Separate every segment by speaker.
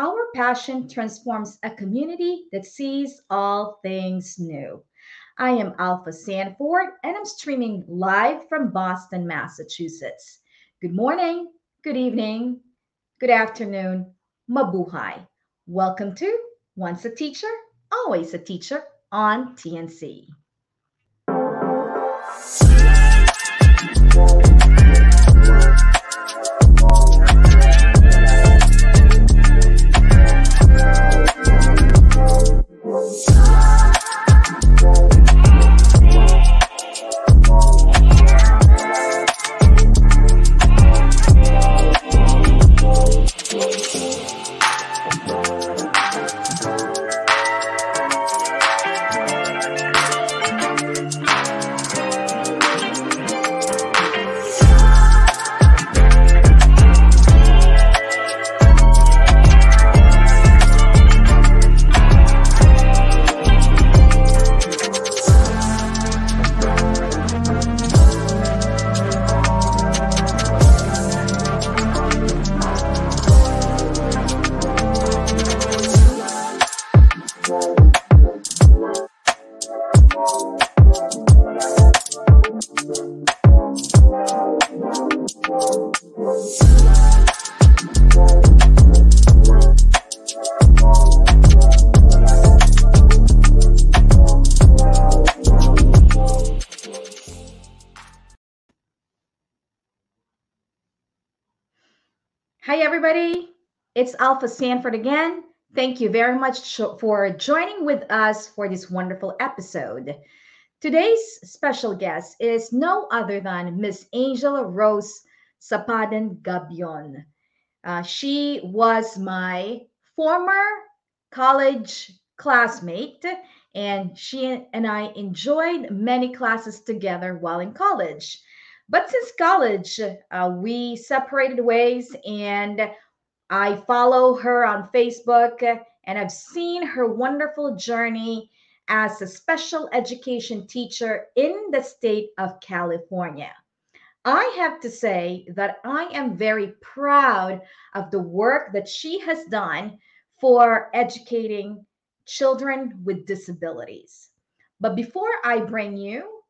Speaker 1: Our passion transforms a community that sees all things new. I am Alpha Sanford and I'm streaming live from Boston, Massachusetts. Good morning, good evening, good afternoon, mabuhay. Welcome to Once a Teacher, Always a Teacher on TNC. Alpha Sanford again. Thank you very much for joining with us for this wonderful episode. Today's special guest is no other than Miss Angel Rose Sapadan Gabion. Uh, she was my former college classmate, and she and I enjoyed many classes together while in college. But since college, uh, we separated ways, and I follow her on Facebook, and I've seen her wonderful journey as a special education teacher in the state of California. I have to say that I am very proud of the work that she has done for educating children with disabilities. But before I bring you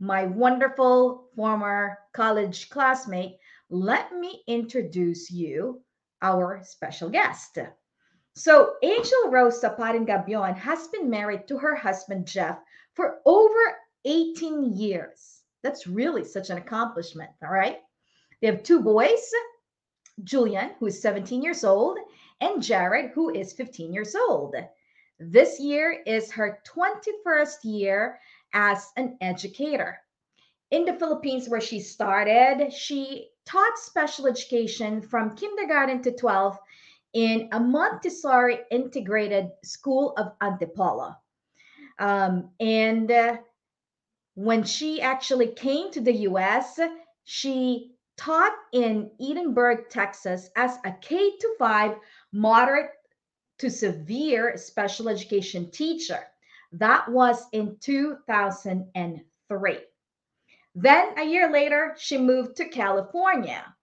Speaker 1: my wonderful former college classmate, let me introduce you our special guest. So, Angel Rose Saparin Gabion has been married to her husband Jeff for over 18 years. That's really such an accomplishment, all right? They have two boys, Julian, who is 17 years old, and Jared, who is 15 years old. This year is her 21st year as an educator. In the Philippines, where she started, she taught special education from kindergarten to 12 in a Montessori integrated school of Antipolo. Um, and uh, when she actually came to the US, she taught in Edinburg, Texas as a K to 5 moderate to severe special education teacher. That was in 2003. Then a year later, she moved to California.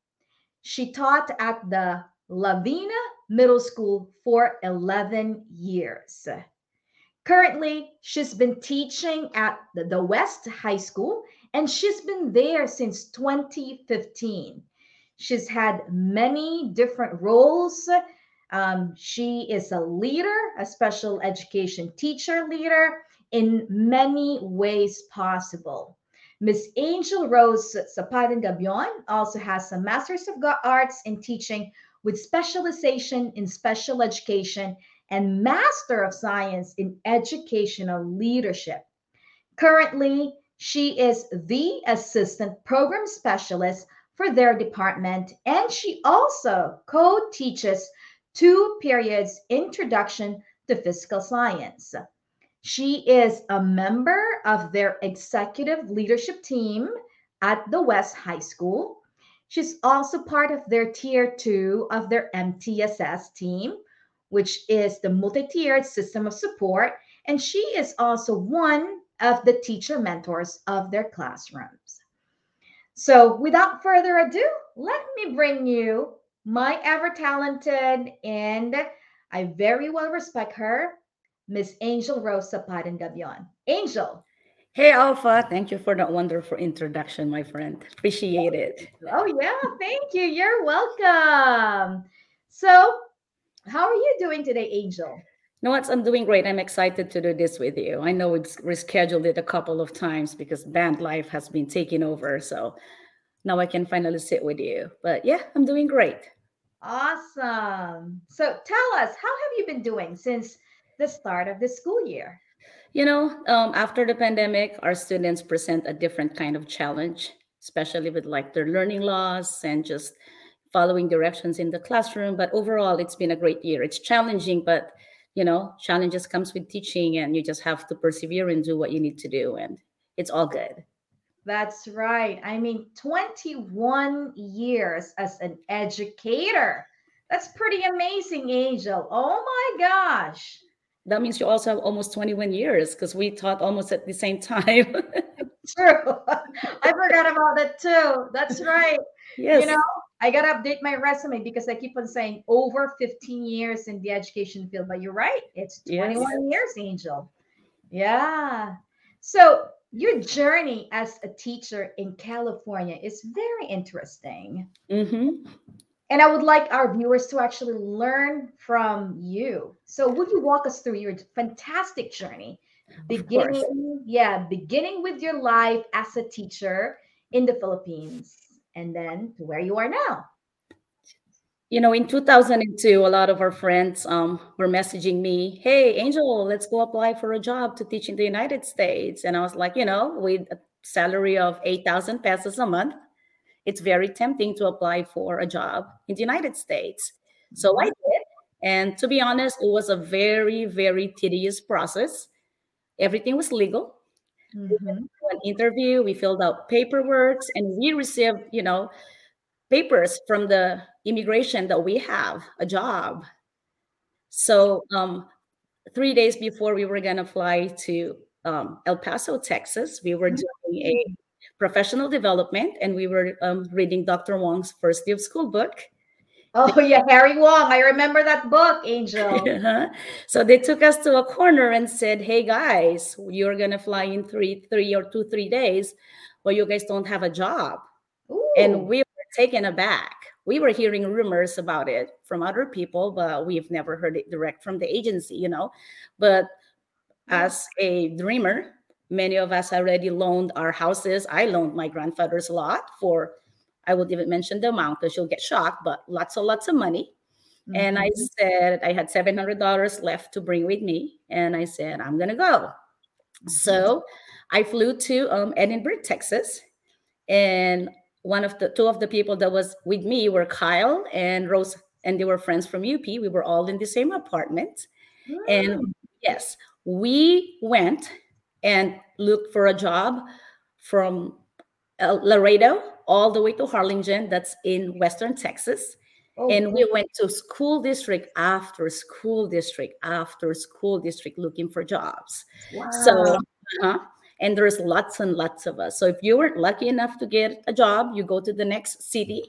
Speaker 1: She taught at the Lavina Middle School for 11 years. Currently, she's been teaching at the West High School and she's been there since 2015. She's had many different roles Um, she is a leader, a special education teacher leader in many ways possible. Miss Angel Rose Sapadan Gabion also has a Master's of Arts in Teaching with specialization in special education and Master of Science in Educational Leadership. Currently, she is the Assistant Program Specialist for their department, and she also co teaches two periods Introduction to Physical Science. She is a member of their executive leadership team at the West High School. She's also part of their tier two of their MTSS team, which is the multi tiered system of support. And she is also one of the teacher mentors of their classrooms. So, without further ado, let me bring you my ever talented and I very well respect her, Miss Angel Rose Sapadan Gabion. Angel.
Speaker 2: Hey, Alpha. Thank you for that wonderful introduction, my friend. Appreciate it.
Speaker 1: Oh, yeah. Thank you. You're welcome. So, how are you doing today, Angel?
Speaker 2: No, what? I'm doing great. I'm excited to do this with you. I know we've rescheduled it a couple of times because band life has been taking over. So now I can finally sit with you. But yeah, I'm doing great.
Speaker 1: Awesome. So tell us, how have you been doing since the start of the school year?
Speaker 2: You know, um, after the pandemic, our students present a different kind of challenge, especially with like their learning loss and just following directions in the classroom. But overall, it's been a great year. It's challenging, but you know, challenges comes with teaching, and you just have to persevere and do what you need to do, and it's all good.
Speaker 1: That's right. I mean, 21 years as an educator. That's pretty amazing, Angel. Oh my gosh.
Speaker 2: That means you also have almost 21 years because we taught almost at the same time.
Speaker 1: True. I forgot about that too. That's right. Yes. You know, I got to update my resume because I keep on saying over 15 years in the education field. But you're right. It's 21 yes. years, Angel. Yeah. So your journey as a teacher in California is very interesting. Mm-hmm. And I would like our viewers to actually learn from you. So, would you walk us through your fantastic journey? Beginning, yeah, beginning with your life as a teacher in the Philippines and then to where you are now.
Speaker 2: You know, in 2002, a lot of our friends um, were messaging me, Hey, Angel, let's go apply for a job to teach in the United States. And I was like, You know, with a salary of 8,000 pesos a month, it's very tempting to apply for a job in the United States. So I did. And to be honest, it was a very, very tedious process. Everything was legal. Mm-hmm. an interview, we filled out paperwork, and we received, you know, papers from the immigration that we have a job. So um, three days before we were gonna fly to um, El Paso, Texas, we were mm-hmm. doing a professional development, and we were um, reading Dr. Wong's first day of school book.
Speaker 1: Oh yeah, Harry Wong. I remember that book, Angel.
Speaker 2: uh-huh. So they took us to a corner and said, "Hey guys, you're gonna fly in three, three or two, three days, but you guys don't have a job." Ooh. And we were taken aback. We were hearing rumors about it from other people, but we've never heard it direct from the agency, you know. But as a dreamer, many of us already loaned our houses. I loaned my grandfather's lot for I would even mention the amount because you'll get shocked, but lots and lots of money. Mm-hmm. And I mm-hmm. said, I had $700 left to bring with me. And I said, I'm going to go. Mm-hmm. So I flew to um, Edinburg, Texas. And one of the two of the people that was with me were Kyle and Rose, and they were friends from UP. We were all in the same apartment. Mm-hmm. And yes, we went and look for a job from uh, Laredo all the way to Harlingen, that's in Western Texas. Oh, and we went to school district after school district after school district looking for jobs. Wow. So, uh-huh. and there's lots and lots of us. So if you weren't lucky enough to get a job, you go to the next city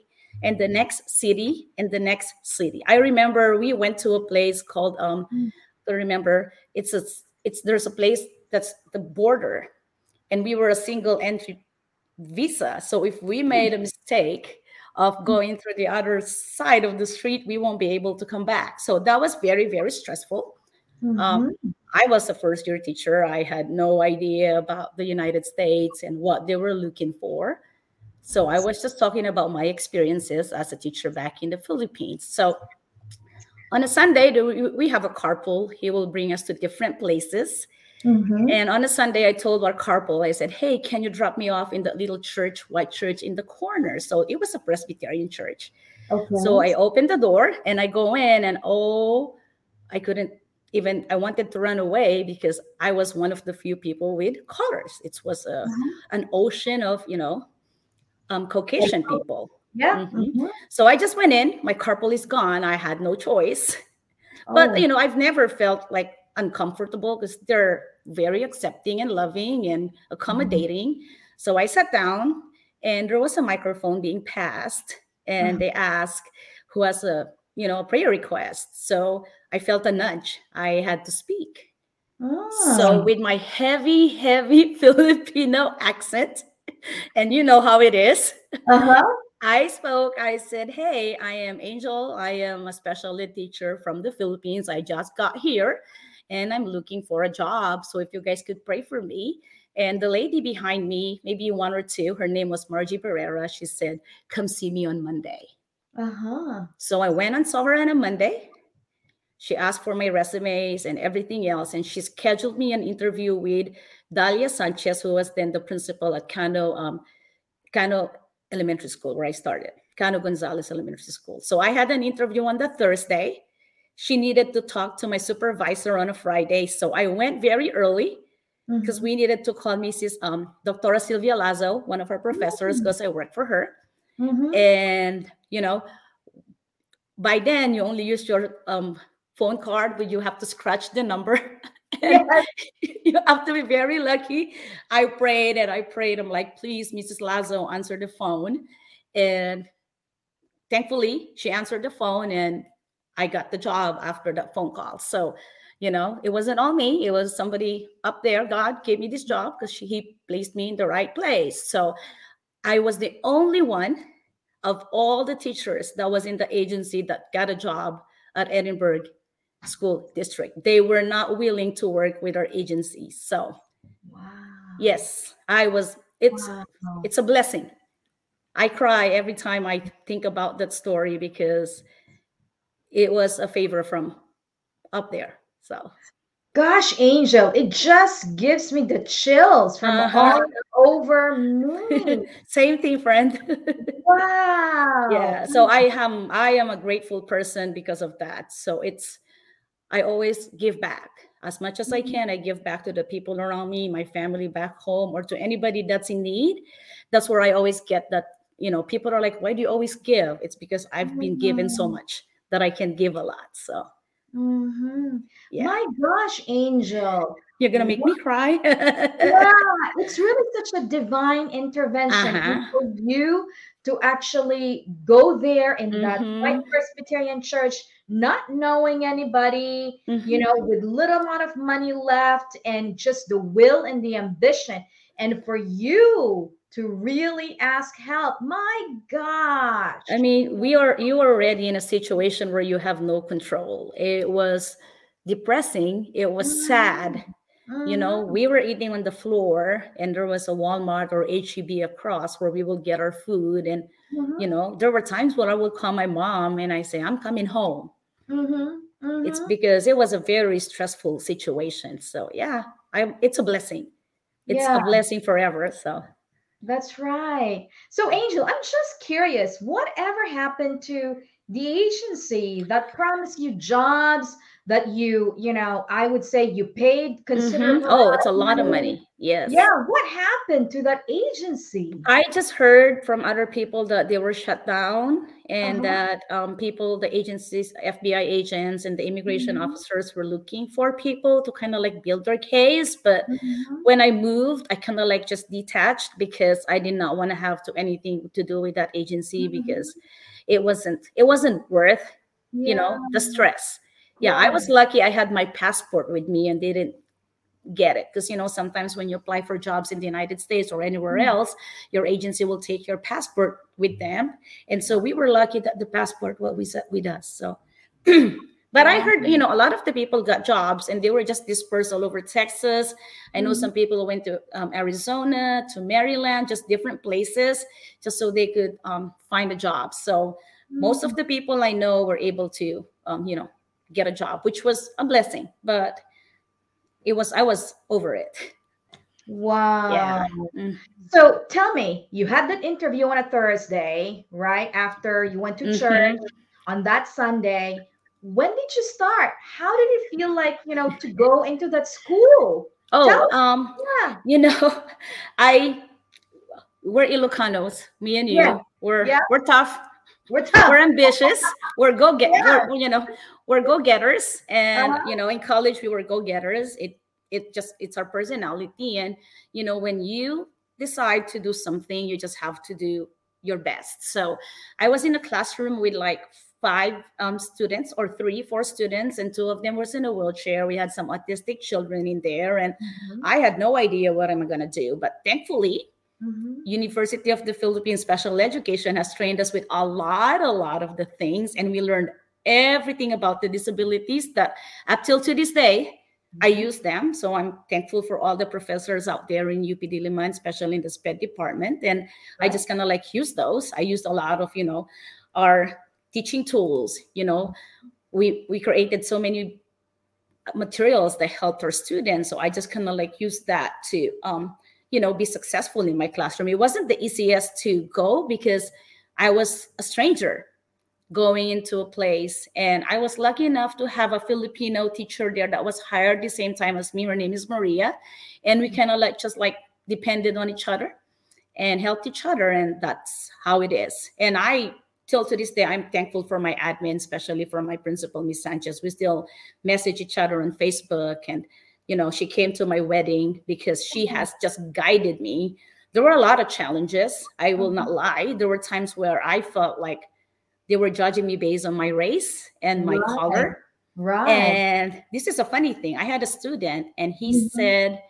Speaker 2: and the next city and the next city. I remember we went to a place called um mm. I remember it's a it's there's a place that's the border and we were a single entry visa. So if we made a mistake, of going through the other side of the street, we won't be able to come back. So that was very, very stressful. Um,
Speaker 1: Mhm.
Speaker 2: Um, I was a first year teacher. I had no idea about the United States and what they were looking for. So I was just talking about my experiences as a teacher back in the Philippines. So on a Sunday, we have a carpool. He will bring us to different places.
Speaker 1: Mhm.
Speaker 2: And on a Sunday, I told our carpool, I said, Hey, can you drop me off in that little church, white church in the corner? So it was a Presbyterian church.
Speaker 1: Okay.
Speaker 2: So I opened the door and I go in, and oh, I couldn't even, I wanted to run away because I was one of the few people with colors. It was a,
Speaker 1: Mhm.
Speaker 2: an ocean of, you know, um, Caucasian people.
Speaker 1: yeah.
Speaker 2: Mhm.
Speaker 1: Mhm.
Speaker 2: So I just went in. My carpool is gone. I had no choice. But
Speaker 1: Oh.
Speaker 2: you know, I've never felt like uncomfortable because they're very accepting and loving and accommodating. So I sat down and there was a microphone being passed and
Speaker 1: Mhm.
Speaker 2: they asked who has a you know a prayer request. So I felt a nudge. I had to speak. So
Speaker 1: Ah.
Speaker 2: with my heavy, heavy Filipino accent, and you know how it is,
Speaker 1: uh-huh.
Speaker 2: I spoke. I said, Hey, I am Angel. I am a special ed teacher from the Philippines. I just got here and I'm looking for a job. So if you guys could pray for me. And the lady behind me, maybe one or two, her name was Margie Pereira. She said, Come see me on Monday.
Speaker 1: Uh-huh.
Speaker 2: So I went and saw her on a Monday. She asked for my resumes and everything else. And she scheduled me an interview with Dalia Sanchez, who was then the principal at Cano, um, Cano Elementary School, where I started, Cano Gonzalez Elementary School. So I had an interview on the Thursday. She needed to talk to my supervisor on a Friday. So I went very early because
Speaker 1: Mhm.
Speaker 2: we needed to call Mrs. Um, Dr. Sylvia Lazo, one of our professors, because I work for her
Speaker 1: Mhm.
Speaker 2: and you know by then you only use your um, phone card but you have to scratch the number
Speaker 1: Yes.
Speaker 2: you have to be very lucky i prayed and i prayed i'm like please mrs lazo answer the phone and thankfully she answered the phone and i got the job after that phone call so you know it wasn't all me it was somebody up there god gave me this job because he placed me in the right place so i was the only one of all the teachers that was in the agency that got a job at Edinburg School District. They were not willing to work with our agency. So
Speaker 1: Wow.
Speaker 2: yes, I was it's
Speaker 1: Wow.
Speaker 2: it's a blessing. I cry every time I think about that story because it was a favor from up there. So
Speaker 1: Gosh, Angel, it just gives me the chills from
Speaker 2: Uh-huh.
Speaker 1: all over me.
Speaker 2: same thing, friend.
Speaker 1: wow.
Speaker 2: yeah so i am i am a grateful person because of that so it's i always give back as much as i
Speaker 1: Mhm.
Speaker 2: can i give back to the people around me my family back home or to anybody that's in need that's where i always get that you know people are like why do you always give it's because i've been given so much that i can give a lot so
Speaker 1: Mhm.
Speaker 2: yeah
Speaker 1: My gosh, Angel.
Speaker 2: you're gonna make me cry
Speaker 1: Yeah, it's really such a divine intervention
Speaker 2: Uh-huh.
Speaker 1: for you to actually go there in that white. Presbyterian church, not knowing anybody, you
Speaker 2: Mhm.
Speaker 1: know, with little amount of money left and just the will and the ambition. And for you to really ask help, my gosh.
Speaker 2: I mean, we are you are already in a situation where you have no control. It was depressing. It was sad. You know,
Speaker 1: Mhm.
Speaker 2: we were eating on the floor and there was a Walmart or HEB across where we will get our food. And,
Speaker 1: Mhm.
Speaker 2: you know, there were times when I would call my mom and I say, I'm coming home.
Speaker 1: Mhm.
Speaker 2: It's
Speaker 1: Mhm.
Speaker 2: because it was a very stressful situation. So yeah, I it's a blessing. It's
Speaker 1: Yeah.
Speaker 2: a blessing forever. So
Speaker 1: That's right. So, Angel, I'm just curious, whatever happened to the agency that promised you jobs that you, you know, I would say you paid considerable
Speaker 2: oh, it's a lot of money. Yes.
Speaker 1: Yeah, what happened to that agency?
Speaker 2: I just heard from other people that they were shut down and
Speaker 1: Uh-huh.
Speaker 2: that um, people, the agencies, FBI agents, and the immigration
Speaker 1: Mhm.
Speaker 2: officers were looking for people to kind of like build their case. But
Speaker 1: Mhm.
Speaker 2: when I moved, I kind of like just detached because I did not want to have to anything to do with that agency
Speaker 1: Mhm.
Speaker 2: because it wasn't it wasn't worth you know the
Speaker 1: Yeah.
Speaker 2: stress. Yeah, I was lucky. I had my passport with me and didn't get it because you know sometimes when you apply for jobs in the United States or anywhere
Speaker 1: Mhm.
Speaker 2: else, your agency will take your passport with them and so we were lucky that the passport what we said with us so but i heard you know a lot of the people got jobs and they were just dispersed all over texas i know mm-hmm. some people went to um, arizona to maryland just different places just so they could um, find a job so mm-hmm. most of mm. the people i know were able to um, you know get a job which was a blessing but it was i was over it
Speaker 1: Wow. Yeah. Mm. So tell me, you had that interview on a Thursday, right? After you went to mm-hmm. church on that Sunday. When did you start? How did it feel like, you know, to go into that school?
Speaker 2: Oh, um, yeah. you know, I we're Ilocanos, me and you. Yeah. We're yeah. we're tough. We're tough. We're ambitious. we're go get. Yeah. you know, we're go getters, and uh-huh. you know, in college we were go getters. It it just it's our personality and you know when you decide to do something you just have to do your best so i was in a classroom with like five um, students or three four students and two of them was in a wheelchair we had some autistic children in there and mm-hmm. i had no idea what i'm going to do but thankfully mm-hmm. university of the philippines special education has trained us with a lot a lot of the things and we learned everything about the disabilities that up till to this day I mm-hmm. use them. So I'm thankful for all the professors out there in UP Diliman, especially in the SPED department. And right. I just kind of like use those. I used a lot of, you know, our teaching tools, you know, we we created so many materials that helped our students. So I just kind of like use that to um, you know, be successful in my classroom. It wasn't the easiest to go because I was a stranger going into a place. And I was lucky enough to have a Filipino teacher there that was hired the same time as me. Her name is Maria. And we kind of like just like depended on each other and helped each other. And that's how it is. And I till to this day, I'm thankful for my admin, especially for my principal, Miss Sanchez. We still message each other on Facebook. And, you know, she came to my wedding because she mm-hmm. has just guided me. There were a lot of challenges. I will not mm-hmm. lie. There were times where I felt like they were judging me based on my race and my right. color. Right. And this is a funny thing. I had a student and he mm-hmm. said,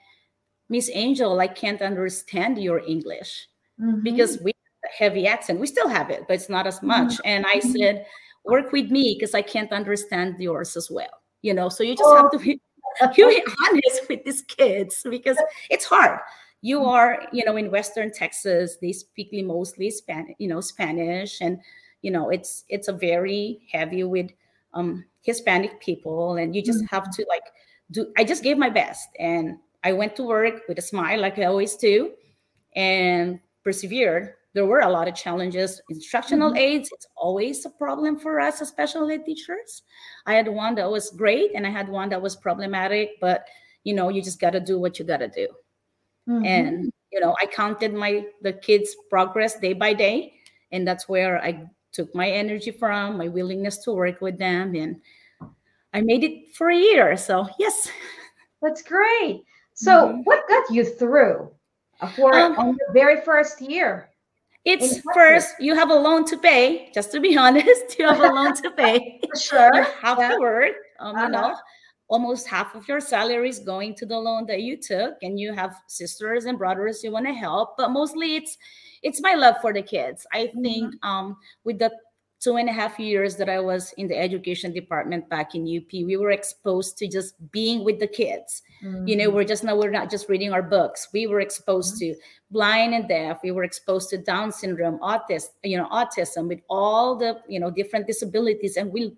Speaker 2: Miss Angel, I can't understand your English mm-hmm. because we have a heavy accent. We still have it, but it's not as much. Mm-hmm. And I mm-hmm. said, work with me because I can't understand yours as well. You know, so you just oh. have to be, be honest with these kids because it's hard you mm-hmm. are you know in western texas they speak mostly spanish you know spanish and you know it's it's a very heavy with um hispanic people and you just mm-hmm. have to like do i just gave my best and i went to work with a smile like i always do and persevered there were a lot of challenges instructional mm-hmm. aids it's always a problem for us as special ed teachers i had one that was great and i had one that was problematic but you know you just got to do what you got to do mm-hmm. and you know i counted my the kids progress day by day and that's where i took my energy from, my willingness to work with them, and I made it for a year. So yes,
Speaker 1: that's great. So mm-hmm. what got you through for um, on the very first year?
Speaker 2: It's first you have a loan to pay. Just to be honest, you have a loan to pay.
Speaker 1: sure,
Speaker 2: you have yeah. to work. Um, uh-huh. You know, almost half of your salary is going to the loan that you took, and you have sisters and brothers you want to help. But mostly, it's it's my love for the kids. I think mm-hmm. um, with the two and a half years that I was in the education department back in UP, we were exposed to just being with the kids. Mm-hmm. You know, we're just now we're not just reading our books. We were exposed mm-hmm. to blind and deaf. We were exposed to Down syndrome, autism, you know, autism with all the you know different disabilities, and we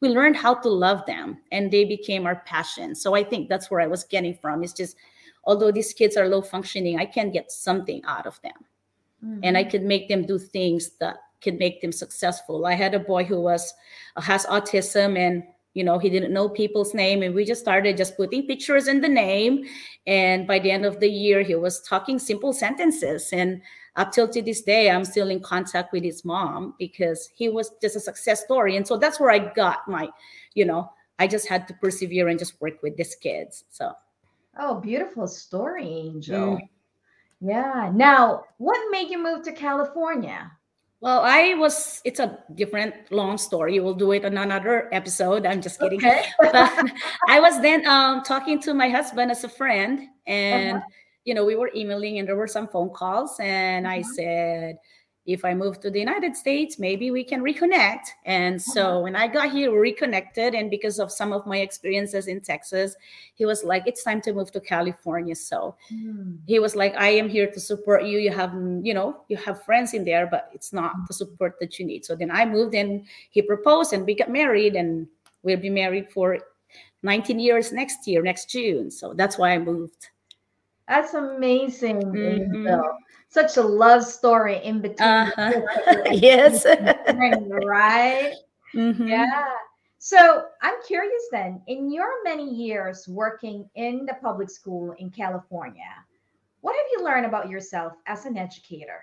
Speaker 2: we learned how to love them, and they became our passion. So I think that's where I was getting from. It's just although these kids are low functioning, I can get something out of them mm-hmm. and I mm-hmm. could make them do things that could make them successful. I had a boy who was uh, has autism and you know he didn't know people's name and we just started just putting pictures in the name and by the end of the year he was talking simple sentences and up till to this day i'm still in contact with his mom because he was just a success story and so that's where i got my you know i just had to persevere and just work with these kids so
Speaker 1: oh beautiful story angel mm. Yeah. Now, what made you move to California?
Speaker 2: Well, I was, it's a different long story. We'll do it on another episode. I'm just kidding. Okay. but I was then um, talking to my husband as a friend, and, uh-huh. you know, we were emailing and there were some phone calls. And uh-huh. I said, if I move to the United States, maybe we can reconnect. And so uh-huh. when I got here, we reconnected. And because of some of my experiences in Texas, he was like, it's time to move to California. So mm. he was like, I am here to support you. You have, you know, you have friends in there, but it's not the support that you need. So then I moved and he proposed and we got married and we'll be married for 19 years next year, next June. So that's why I moved.
Speaker 1: That's amazing, mm-hmm such a love story in between. Uh-huh.
Speaker 2: yes.
Speaker 1: right? Mm-hmm. Yeah. So I'm curious then, in your many years working in the public school in California, what have you learned about yourself as an educator?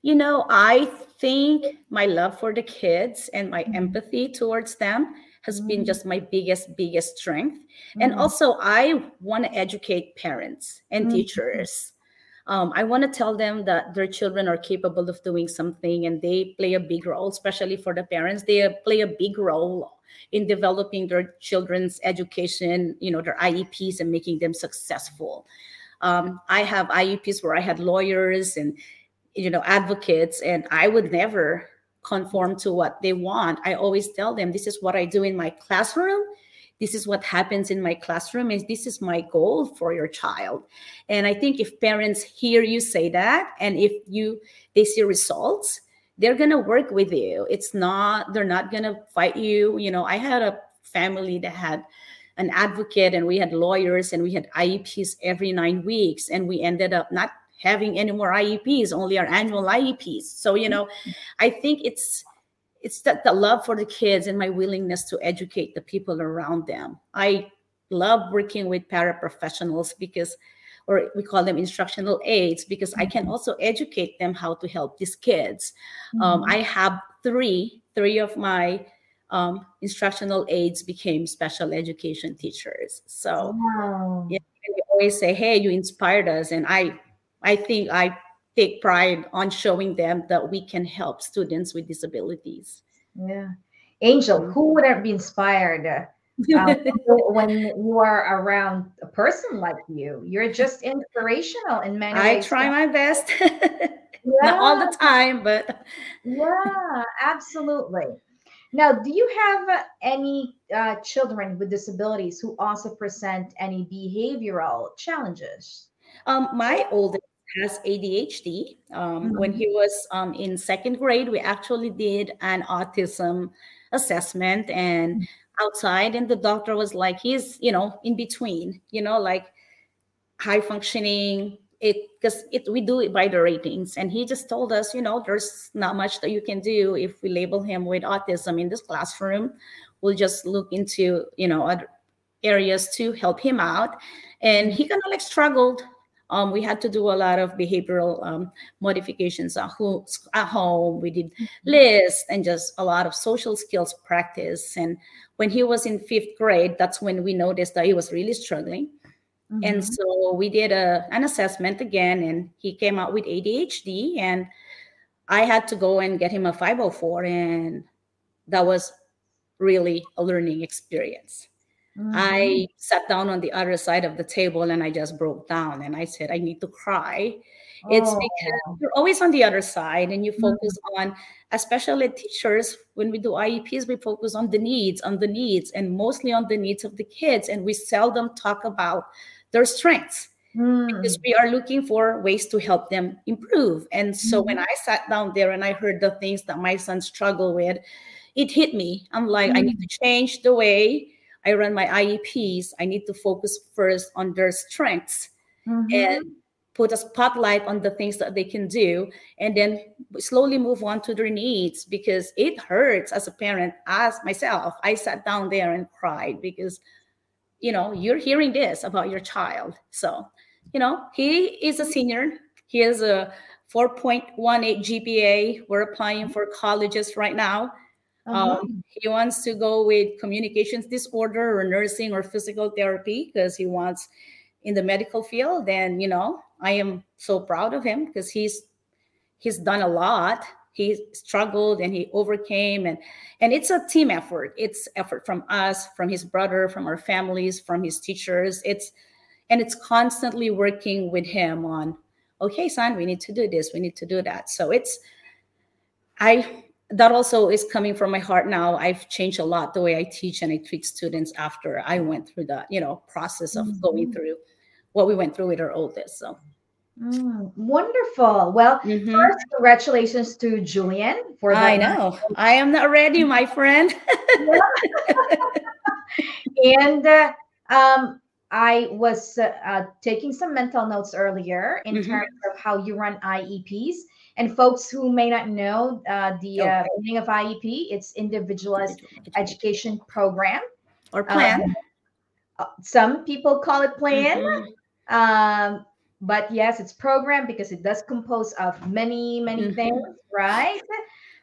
Speaker 2: You know, I think my love for the kids and my mm-hmm. empathy towards them has mm-hmm. been just my biggest, biggest strength. Mm-hmm. And also, I want to educate parents and mm-hmm. teachers um, I want to tell them that their children are capable of doing something and they play a big role, especially for the parents. They play a big role in developing their children's education, you know, their IEPs and making them successful. Um, I have IEPs where I had lawyers and, you know, advocates, and I would never conform to what they want. I always tell them this is what I do in my classroom this is what happens in my classroom is this is my goal for your child. And i think if parents hear you say that and if you they see results they're going to work with you. It's not they're not going to fight you. You know i had a family that had an advocate and we had lawyers and we had IEPs every 9 weeks and we ended up not having any more IEPs only our annual IEPs so you know i think it's it's that the love for the kids and my willingness to educate the people around them. I love working with paraprofessionals because or we call them instructional aides because I can mm-hmm. also educate them how to help these kids. Um, mm-hmm. Um, I have three, three of my um, instructional aides became special education teachers. So wow. yeah, we always say, "Hey, you inspired us," and I, I think I take pride on showing them that we can help students with disabilities.
Speaker 1: Yeah. Angel, mm-hmm. who would have been inspired uh, when you are around a person like you? You're just inspirational in many
Speaker 2: I ways. I try my best. yeah. Not all the time, but.
Speaker 1: yeah, absolutely. Now, do you have any uh, children with disabilities who also present any behavioral challenges?
Speaker 2: Um, my oldest has ADHD. Um, mm-hmm. When he was um, in second grade, we actually did an autism assessment and mm-hmm. outside, and the doctor was like, he's, you know, in between, you know, like high functioning. It because it we do it by the ratings, and he just told us, you know, there's not much that you can do if we label him with autism in this classroom. We'll just look into, you know, other areas to help him out. And he kind of like struggled um, we had to do a lot of behavioral um, modifications at home, at home. We did mm-hmm. lists and just a lot of social skills practice. And when he was in fifth grade, that's when we noticed that he was really struggling. Mm-hmm. And so we did a, an assessment again, and he came out with ADHD. And I had to go and get him a 504, and that was really a learning experience. Mm-hmm. I sat down on the other side of the table and I just broke down and I said, I need to cry. Oh. It's because you're always on the other side and you mm-hmm. focus mm-hmm. on, especially teachers, when we do IEPs, we focus on the needs, on the needs, and mostly on the needs of the kids. And we seldom talk about their strengths. Mm. Because we are looking for ways to help them improve. And so mm-hmm. when I sat down there and I heard the things that my son struggled with, it hit me. I'm like, I need mm. to change the way I run my IEPs, I need to focus first on their strengths mm-hmm. and put a spotlight on the things that they can do and then slowly move on to their needs because it hurts as a parent as myself. I sat down there and cried because you know you're hearing this about your child. So you know he is a senior. He has a 4.18 gpa we're applying for colleges right now uh-huh. Um, he wants to go with communications disorder or nursing or physical therapy because he wants in the medical field. And you know, I am so proud of him because he's he's done a lot. He struggled and he overcame, and and it's a team effort. It's effort from us, from his brother, from our families, from his teachers. It's and it's constantly working with him on okay son we need to do this we need to do that so it's I that also is coming from my heart now. I've changed a lot the way I teach and I treat students after I went through the, you know, process of mm-hmm. going through what we went through with our oldest. So
Speaker 1: Mm, wonderful. Well, mm-hmm. first, congratulations to Julian
Speaker 2: for that. I know. I am not ready, my friend.
Speaker 1: and uh, um, I was uh, uh, taking some mental notes earlier in mm-hmm. terms of how you run IEPs. And folks who may not know uh, the uh, okay. meaning of IEP, it's Individualized Education Program
Speaker 2: or Plan. Um,
Speaker 1: uh, some people call it Plan. Mm-hmm. Um, but yes it's program because it does compose of many many mm-hmm. things right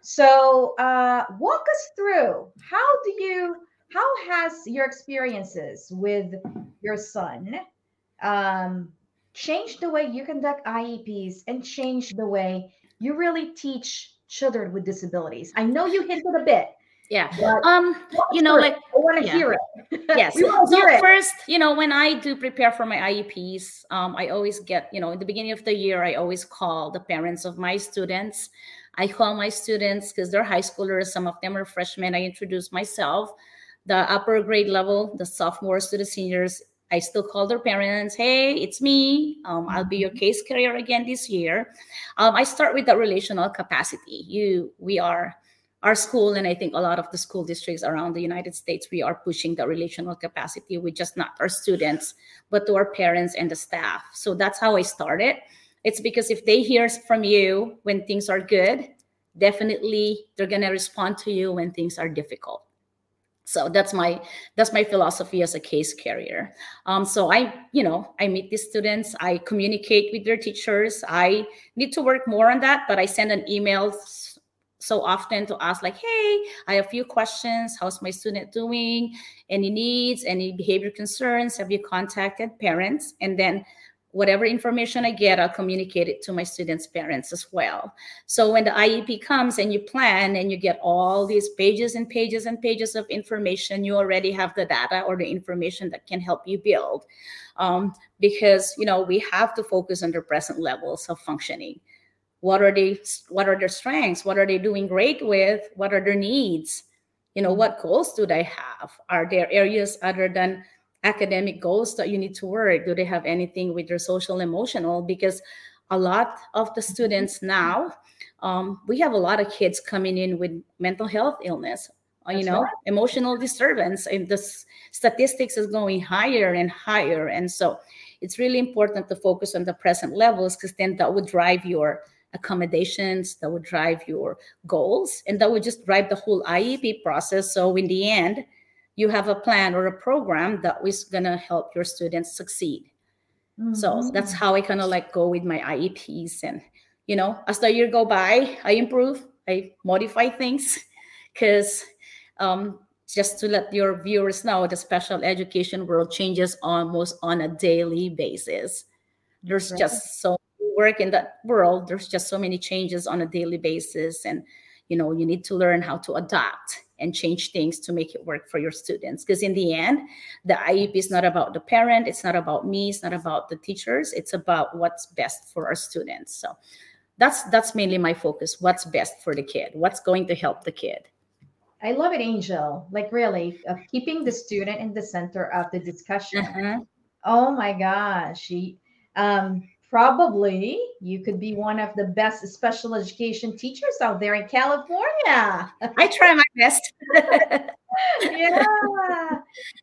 Speaker 1: so uh, walk us through how do you how has your experiences with your son um, changed the way you conduct ieps and changed the way you really teach children with disabilities. I know you hinted a bit
Speaker 2: yeah. um you know like i
Speaker 1: want to yeah. hear
Speaker 2: it. Yes. So it. first you know when i do prepare for my ieps um i always get you know in the beginning of the year i always call the parents of my students. I call my students because they're high schoolers some of them are freshmen. I introduce myself the upper grade level the sophomores to the seniors i still call their parents hey it's me. Um, i'll be your mm-hmm. case carrier again this year. Um, i start with the relational capacity. You we are our school and i think a lot of the school districts around the united states we are pushing the relational capacity with just not our students but to our parents and the staff. So that's how i started. It's because if they hear from you when things are good definitely they're going to respond to you when things are difficult so that's my that's my philosophy as a case carrier. Um, so i you know i meet these students i communicate with their teachers. I need to work more on that but i send an email so often to ask like hey i have a few questions. How's my student doing? Any needs? Any behavior concerns? Have you contacted parents? And then whatever information i get i'll communicate it to my students parents as well. So when the iep comes and you plan and you get all these pages and pages and pages of information you already have the data or the information that can help you build um, because you know we have to focus on their present levels of functioning. What are they what are their strengths? What are they doing great with? What are their needs? You know what goals do they have? Are there areas other than academic goals that you need to work do they have anything with their social emotional because a lot of the students now um, we have a lot of kids coming in with mental health illness uh, you know right. emotional disturbance and the statistics is going higher and higher and so it's really important to focus on the present levels because then that would drive your accommodations that would drive your goals and that would just drive the whole IEP process. So in the end, you have a plan or a program that is going to help your students succeed. Mm-hmm. So that's how I kind of like go with my IEPs. And, you know, as the year go by, I improve, I modify things because um, just to let your viewers know, the special education world changes almost on a daily basis. There's right. just so work in that world there's just so many changes on a daily basis and you know you need to learn how to adapt and change things to make it work for your students. Because in the end the iep is not about the parent it's not about me it's not about the teachers it's about what's best for our students. So that's that's mainly my focus. What's best for the kid? What's going to help the kid?
Speaker 1: I love it angel. Like really uh, keeping the student in the center of the discussion. Uh-huh. oh my gosh she um probably you could be one of the best special education teachers out there in California.
Speaker 2: I try my best.
Speaker 1: yeah.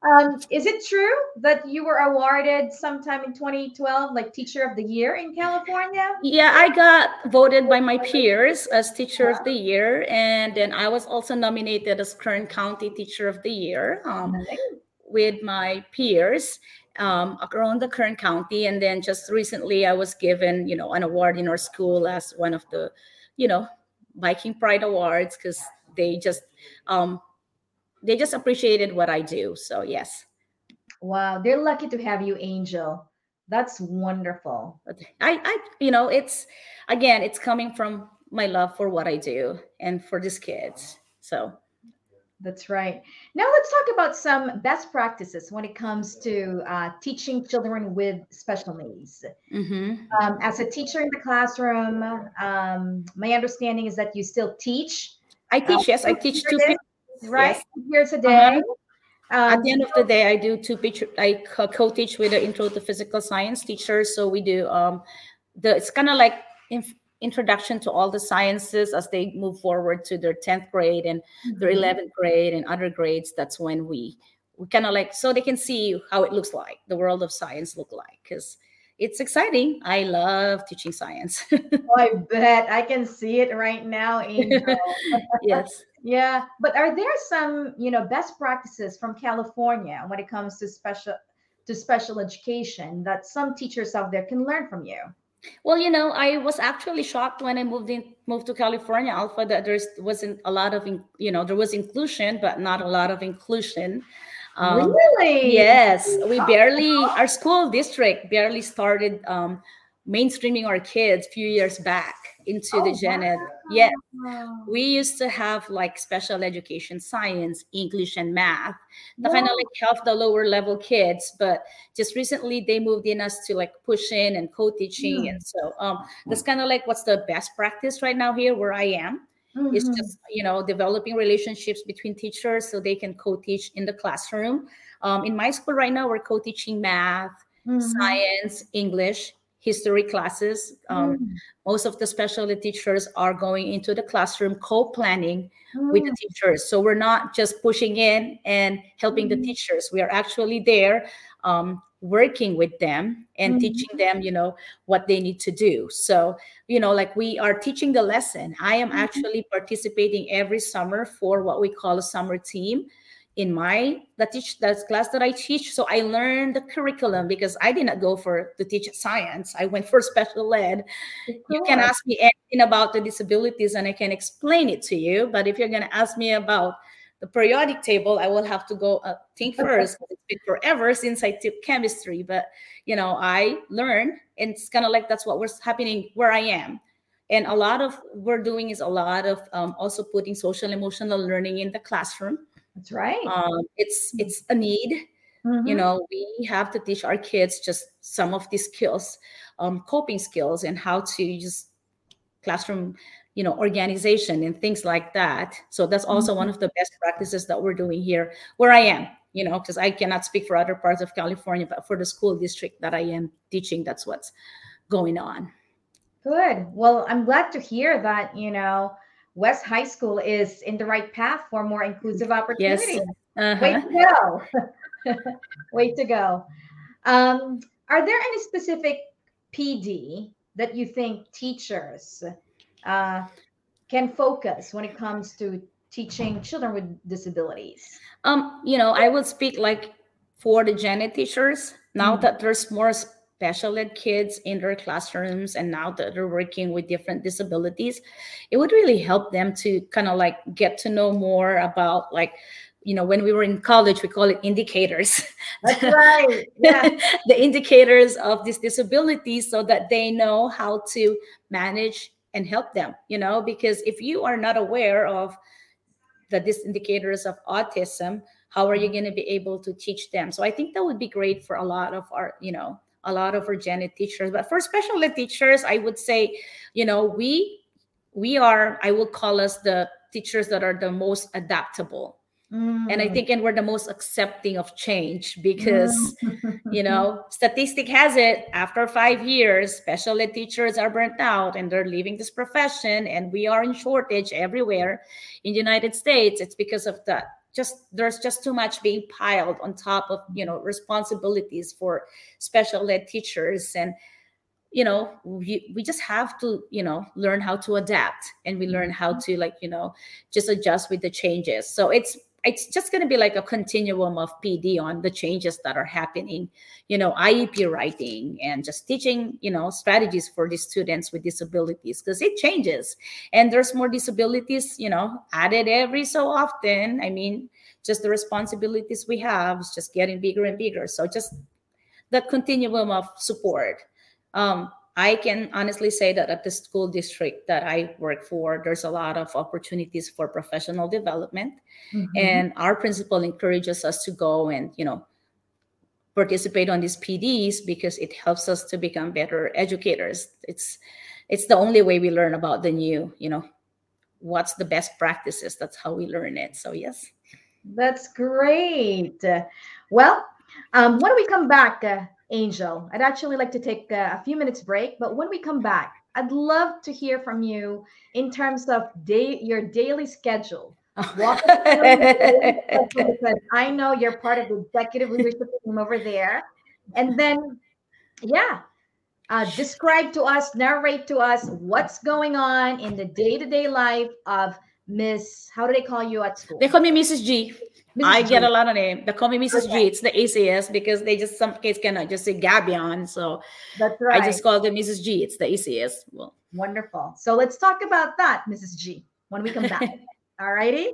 Speaker 1: Um, is it true that you were awarded sometime in 2012, like Teacher of the Year in California?
Speaker 2: Yeah, I got voted by my peers as Teacher of the Year, and then I was also nominated as Kern County Teacher of the Year um, with my peers um, around the Kern County. And then just recently, I was given, you know, an award in our school as one of the, you know, Viking Pride Awards because they just, um, they just appreciated what I do. So yes.
Speaker 1: Wow, they're lucky to have you, Angel. That's wonderful.
Speaker 2: I, I, you know, it's again, it's coming from my love for what I do and for these kids. So
Speaker 1: That's right. Now let's talk about some best practices when it comes to uh, teaching children with special needs.
Speaker 2: Mm-hmm.
Speaker 1: Um, as a teacher in the classroom, um, my understanding is that you still teach.
Speaker 2: I teach, yes, I teach two
Speaker 1: periods, right?
Speaker 2: yes.
Speaker 1: Years a day.
Speaker 2: At
Speaker 1: Um,
Speaker 2: the end of the day, I do two picture. I co- co-teach with the intro to physical science teacher, So we do um, the. It's kind of like inf- introduction to all the sciences as they move forward to their tenth grade and their
Speaker 1: Mhm.
Speaker 2: eleventh grade and other grades. That's when we we kind of like so they can see how it looks like the world of science look like because it's exciting. I love teaching science.
Speaker 1: Oh, I bet I can see it right now, Angel.
Speaker 2: yes.
Speaker 1: yeah, but are there some, you know, best practices from California when it comes to special to special education that some teachers out there can learn from you?
Speaker 2: Well, you know, I was actually shocked when I moved in, moved to California, Alpha, that there's wasn't a lot of, in- you know, there was inclusion, but not a lot of inclusion. Um,
Speaker 1: really?
Speaker 2: Yes, we barely, our school district barely started um, mainstreaming our kids a few years back into the
Speaker 1: Oh,
Speaker 2: gen ed. Yeah,
Speaker 1: wow.
Speaker 2: we used to have like special education, science, English, and math that kind of like help the lower level kids. But just recently, they moved in us to like push in and co-teaching,
Speaker 1: Mm.
Speaker 2: and so um, that's kind of like what's the best practice right now here where I am. It's
Speaker 1: Mhm.
Speaker 2: just you know developing relationships between teachers so they can co-teach in the classroom. Um, in my school right now, we're co-teaching math,
Speaker 1: Mhm.
Speaker 2: science, English, history classes. Um,
Speaker 1: Mm.
Speaker 2: most of the specialty teachers are going into the classroom co-planning with the
Speaker 1: Mm.
Speaker 2: teachers so we're not just pushing in and helping the
Speaker 1: Mhm.
Speaker 2: teachers we are actually there um, working with them and
Speaker 1: Mhm.
Speaker 2: teaching them you know what they need to do so you know like we are teaching the lesson i am
Speaker 1: Mhm.
Speaker 2: actually participating every summer for what we call a summer team in my that teach that class that I teach. So I learned the curriculum because I did not go for to teach science. I went for special ed. You can ask me anything about the disabilities and I can explain it to you. But if you're gonna ask me about the periodic table, I will have to go uh, think first. It's been forever since I took chemistry, but you know I learned, and it's kind of like that's what was happening where I am. And a lot of we're doing is a lot of um, also putting social emotional learning in the classroom
Speaker 1: That's right.
Speaker 2: um, it's it's a need you
Speaker 1: Mhm.
Speaker 2: know we have to teach our kids just some of these skills um, coping skills and how to use classroom you know organization and things like that so that's also one of the best practices that we're doing here where i am you know because i cannot speak for other parts of california but for the school district that i am teaching that's what's going on
Speaker 1: Good. Well, I'm glad to hear that, you know, West High School is in the right path for more inclusive
Speaker 2: yes
Speaker 1: opportunities.
Speaker 2: uh-huh.
Speaker 1: Way to go. Way to go. Um, are there any specific PD that you think teachers uh, can focus when it comes to teaching children with disabilities?
Speaker 2: Um, you know, I would speak like for the ed teachers now
Speaker 1: Mhm.
Speaker 2: that there's more special ed kids in their classrooms and now that they're working with different disabilities, it would really help them to kind of like get to know more about like, you know, when we were in college, we call it indicators.
Speaker 1: That's right. Yeah.
Speaker 2: the indicators of these disabilities so that they know how to manage and help them, you know, because if you are not aware of the these indicators of autism, how are you mm-hmm. going to be able to teach them? So I think that would be great for a lot of our, you know, a lot of our gen ed teachers. But for special ed teachers, I would say, you know, we we are, I will call us the teachers that are the most adaptable. And I
Speaker 1: Mm.
Speaker 2: think and we're the most accepting of change because
Speaker 1: Mm.
Speaker 2: you know statistic has it after five years special ed teachers are burnt out and they're leaving this profession and we are in shortage everywhere in the united states it's because of that just there's just too much being piled on top of you know responsibilities for special ed teachers. And you know we, we just have to you know learn how to adapt and we mm-hmm. learn how to like you know just adjust with the changes. So it's it's just going to be like a continuum of pd on the changes that are happening. You know iep writing and just teaching you know strategies for the students with disabilities because it changes. And there's more disabilities you know added every so often. I mean just the responsibilities we have is just getting bigger and bigger. So just the continuum of support. Um, I can honestly say that at the school district that I work for, there's a lot of opportunities for professional development. Mm-hmm. And our principal encourages us to go and, you know, participate on these PDs because it helps us to become better educators. It's it's the only way we learn about the new, you know, what's the best practices. That's how we learn it. So yes.
Speaker 1: That's great. Well, um, when we come back, uh, Angel, I'd actually like to take a few minutes break, but when we come back, I'd love to hear from you in terms of day your daily schedule. Walk because I know you're part of the executive leadership team over there. And then, yeah, uh, describe to us, narrate to us what's going on in the day to day life of Miss, how do they call you at school?
Speaker 2: They call me Mrs. G. Mrs. I get a lot of names. They call me Mrs. Okay. G. It's the ACS because they just some kids cannot just say Gabion. So
Speaker 1: that's right.
Speaker 2: I just call them Mrs. G. It's the ACS. Well,
Speaker 1: wonderful. So let's talk about that, Mrs. G, when we come back. All righty.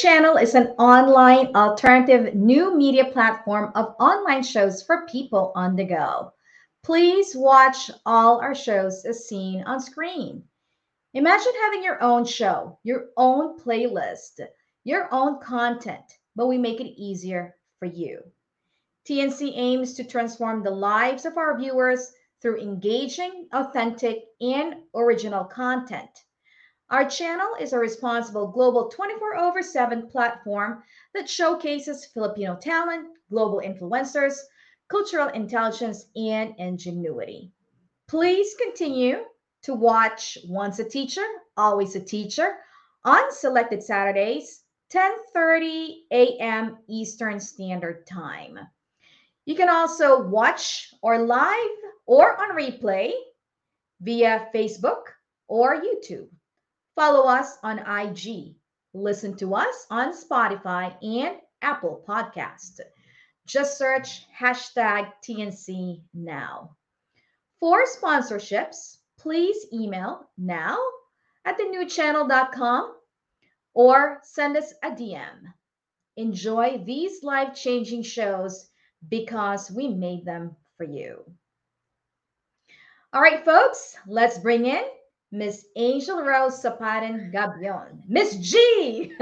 Speaker 1: Channel is an online alternative new media platform of online shows for people on the go. Please watch all our shows as seen on screen. Imagine having your own show, your own playlist, your own content, but we make it easier for you. TNC aims to transform the lives of our viewers through engaging, authentic, and original content. Our channel is a responsible global 24 over 7 platform that showcases Filipino talent, global influencers, cultural intelligence, and ingenuity. Please continue to watch Once a Teacher, Always a Teacher on selected Saturdays, 10:30 a.m. Eastern Standard Time. You can also watch or live or on replay via Facebook or YouTube. Follow us on IG. Listen to us on Spotify and Apple Podcast. Just search hashtag TNC now. For sponsorships, please email now at thenewchannel.com or send us a DM. Enjoy these life changing shows because we made them for you. All right, folks, let's bring in Miss Angel Rose Sapadan Gabion. Miss G!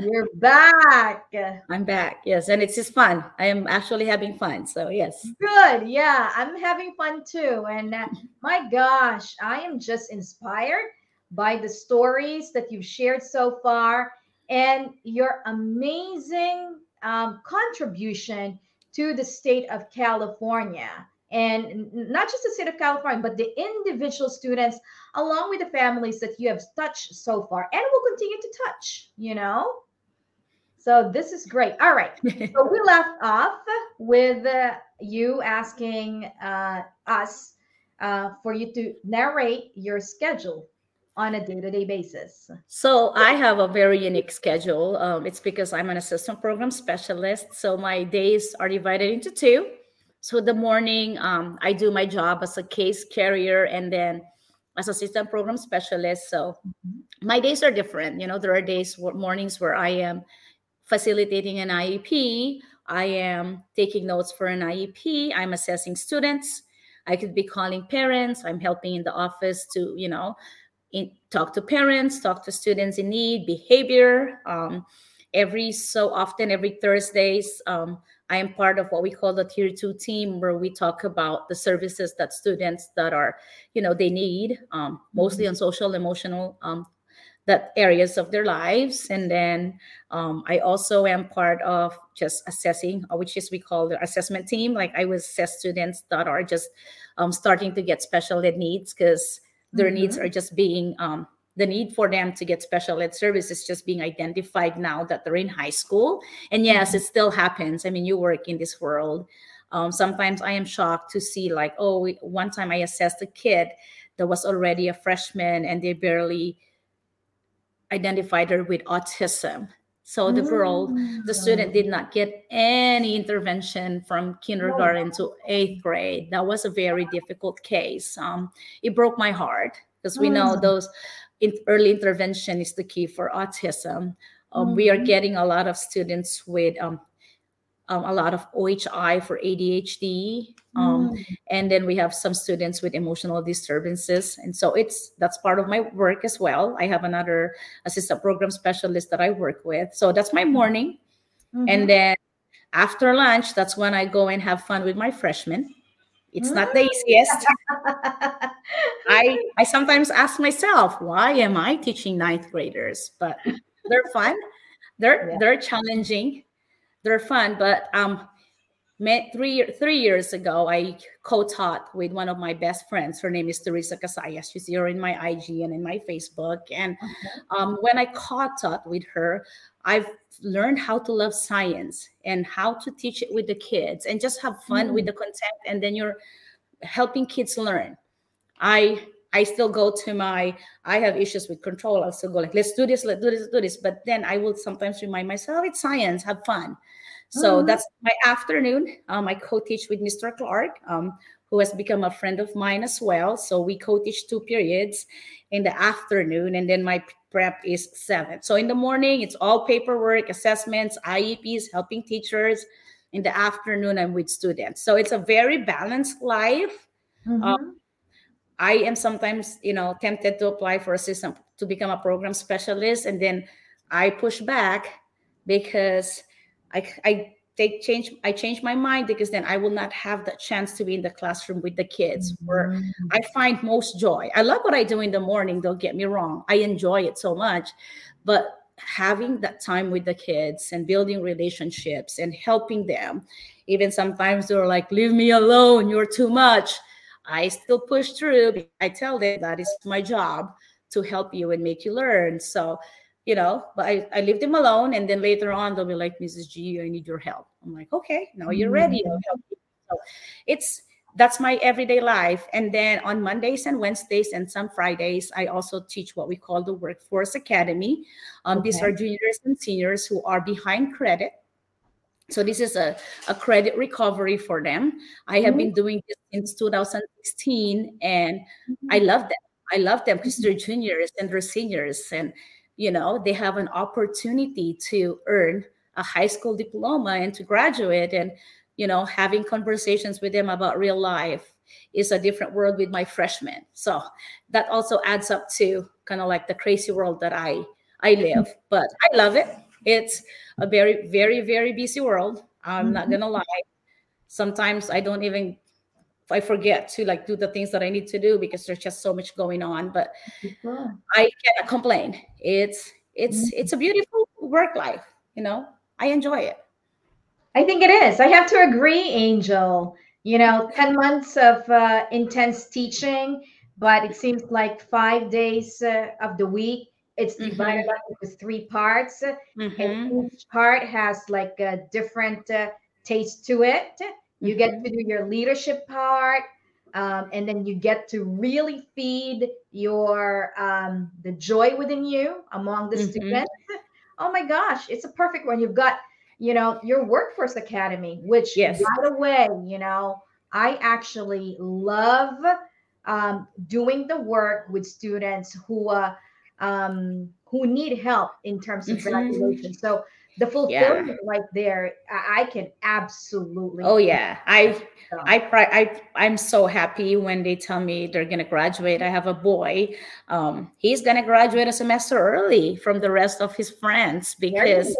Speaker 1: You're back.
Speaker 2: I'm back. Yes, and it's just fun. I am actually having fun. So yes.
Speaker 1: Good. Yeah, I'm having fun too. And uh, my gosh, I am just inspired by the stories that you've shared so far and your amazing um, contribution to the state of California. And not just the state of California, but the individual students, along with the families that you have touched so far and will continue to touch, you know? So this is great. All right. so we left off with uh, you asking uh, us uh, for you to narrate your schedule on a day-to-day basis?
Speaker 2: So I have a very unique schedule. Um, it's because I'm an assistant program specialist. So my days are divided into two. So the morning, um, I do my job as a case carrier and then as assistant program specialist. So mm-hmm. my days are different. You know, there are days, mornings where I am facilitating an IEP. I am taking notes for an IEP. I'm assessing students. I could be calling parents. I'm helping in the office to, you know, in, talk to parents, talk to students in need, behavior. Um, every so often, every Thursdays, um, I am part of what we call the tier two team, where we talk about the services that students that are, you know, they need, um, mostly mm-hmm. on social, emotional, um, that areas of their lives. And then um, I also am part of just assessing, uh, which is we call the assessment team. Like I was assess students that are just um, starting to get special ed needs because their mm-hmm. needs are just being um, the need for them to get special ed services just being identified now that they're in high school and yes it still happens i mean you work in this world um, sometimes i am shocked to see like oh one time i assessed a kid that was already a freshman and they barely identified her with autism so the girl, the student did not get any intervention from kindergarten to eighth grade. That was a very difficult case. Um, it broke my heart because we know mm. those in early intervention is the key for autism. Um, mm-hmm. We are mm-hmm. getting a lot of students with um, um, a lot of OHI for ADHD. Um, mm. And then we have some students with emotional disturbances. And so it's that's part of my work as well. I have another assistant program specialist that I work with. So that's my morning. Mm-hmm. And then after lunch, that's when I go and have fun with my freshmen. It's not the easiest. I I sometimes ask myself, why am I teaching ninth graders? But they're fun. They're yeah. they're challenging they're fun. But um, met three three years ago, I co-taught with one of my best friends. Her name is Teresa Casayas. She's here in my IG and in my Facebook. And um, when I co-taught with her, I've learned how to love science and how to teach it with the kids and just have fun mm. with the content. And then you're helping kids learn. I I still go to my, I have issues with control. I'll still go like, let's do this, let's do this, let's do this. But then I will sometimes remind myself, it's science, have fun. So mm-hmm. that's my afternoon. Um, I co-teach with Mr. Clark, um, who has become a friend of mine as well. So we co-teach two periods in the afternoon, and then my prep is seven. So in the morning, it's all paperwork, assessments, IEPs, helping teachers. In the afternoon, I'm with students. So it's a very balanced life. Mm-hmm. Um, I am sometimes, you know, tempted to apply for a system to become a program specialist, and then I push back because I, I take change i change my mind because then i will not have the chance to be in the classroom with the kids where
Speaker 1: Mm-hmm.
Speaker 2: i find most joy. I love what i do in the morning don't get me wrong. I enjoy it so much but having that time with the kids and building relationships and helping them even sometimes they're like leave me alone you're too much. I still push through i tell them that is my job to help you and make you learn. So you know, but I, I leave them alone. And then later on, they'll be like, Mrs. G, I need your help. I'm like, okay, now you're mm-hmm. ready. Help you. So it's, that's my everyday life. And then on Mondays and Wednesdays and some Fridays, I also teach what we call the Workforce Academy. Um, These are juniors and seniors who are behind credit. So this is a, a credit recovery for them. I have mm-hmm. been doing this since 2016 and mm-hmm. I love them. I love them because they're juniors and they're seniors and you know they have an opportunity to earn a high school diploma and to graduate. And you know having conversations with them about real life is a different world with my freshmen. So that also adds up to kind of like the crazy world that i i mm-hmm. live. But i love it. It's a very very very busy world. I'm not mm-hmm. gonna lie. Sometimes i don't even i forget to like do the things that i need to do because there's just so much going on but. I cannot complain. It's it's it's a beautiful work life, you know. I enjoy it.
Speaker 1: I think it is. I have to agree, Angel. You know, 10 months of uh, intense teaching, but it seems like five days uh, of the week, it's divided up into three parts.
Speaker 2: Mhm.
Speaker 1: And each part has like a different uh, taste to it. You get to do your leadership part, um, and then you get to really feed your um, the joy within you among the
Speaker 2: Mhm.
Speaker 1: students. Oh my gosh, it's a perfect one. You've got, you know, your workforce academy, which
Speaker 2: Yes.
Speaker 1: by the way, you know, I actually love um, doing the work with students who uh, um, who need help in terms of
Speaker 2: Mhm.
Speaker 1: graduation. So the fulfillment right there, I, I can absolutely.
Speaker 2: Oh yeah, I I I I'm so happy when they tell me they're gonna graduate. I have a boy. Um, he's gonna graduate a semester early from the rest of his friends because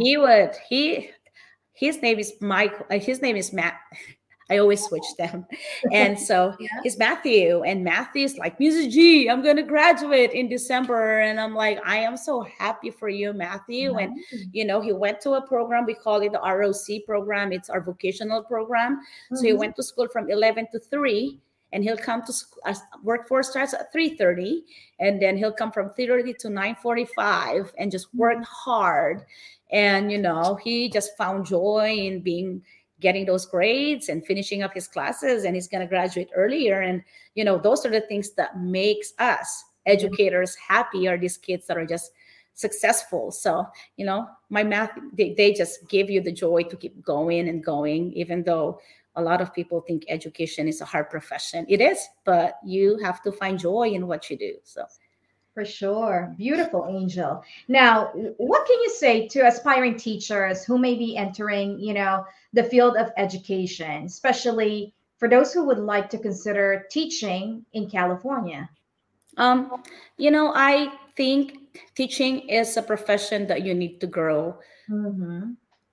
Speaker 2: he would he his name is Mike. uh, His name is Matt. I always switch them. And so
Speaker 1: Yeah.
Speaker 2: he's Matthew, and Matthew's like, Mrs. G, I'm gonna graduate in December. And I'm like, I am so happy for you, Matthew. And you know, he went to a program, we call it the ROC program, it's our vocational program. So he
Speaker 1: Mhm.
Speaker 2: went to school from 11 to 3 and he'll come to as workforce starts at 3.30 and then he'll come from 3.30 to 9.45 and just work hard and you know he just found joy in being getting those grades and finishing up his classes and he's going to graduate earlier. And you know those are the things that makes us educators happy are these kids that are just successful. So you know my math they, they just give you the joy to keep going and going even though a lot of people think education is a hard profession. It is but you have to find joy in what you do so
Speaker 1: For sure. Beautiful, Angel. Now, what can you say to aspiring teachers who may be entering, you know, the field of education, especially for those who would like to consider teaching in California?
Speaker 2: um you know i think teaching is a profession that you need to grow
Speaker 1: Mm-hmm.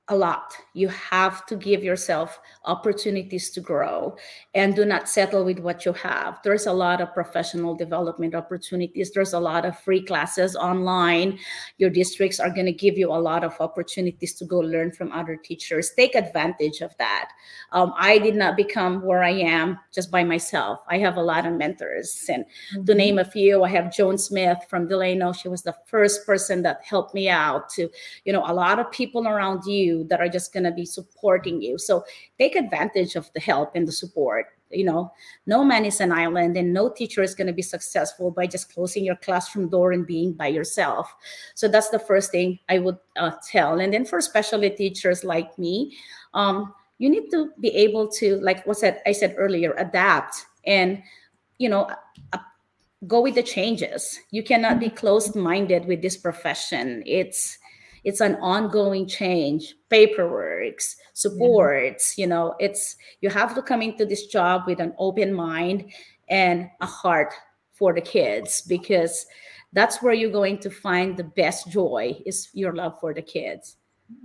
Speaker 2: A lot. You have to give yourself opportunities to grow and do not settle with what you have. There's a lot of professional development opportunities. There's a lot of free classes online. Your districts are going to give you a lot of opportunities to go learn from other teachers. Take advantage of that. Um, I did not become where I am just by myself. I have a lot of mentors. And to name a few, I have Joan Smith from Delano. She was the first person that helped me out to, you know, a lot of people around you that are just going to be supporting you. So take advantage of the help and the support. You know, no man is an island, and no teacher is going to be successful by just closing your classroom door and being by yourself. So that's the first thing I would uh, tell. And then for specialty teachers like me, um, you need to be able to, like what said I said earlier, adapt and you know uh, go with the changes. You cannot be closed-minded with this profession. It's it's an ongoing change paperwork supports you know it's you have to come into this job with an open mind and a heart for the kids because that's where you're going to find the best joy is your love for the kids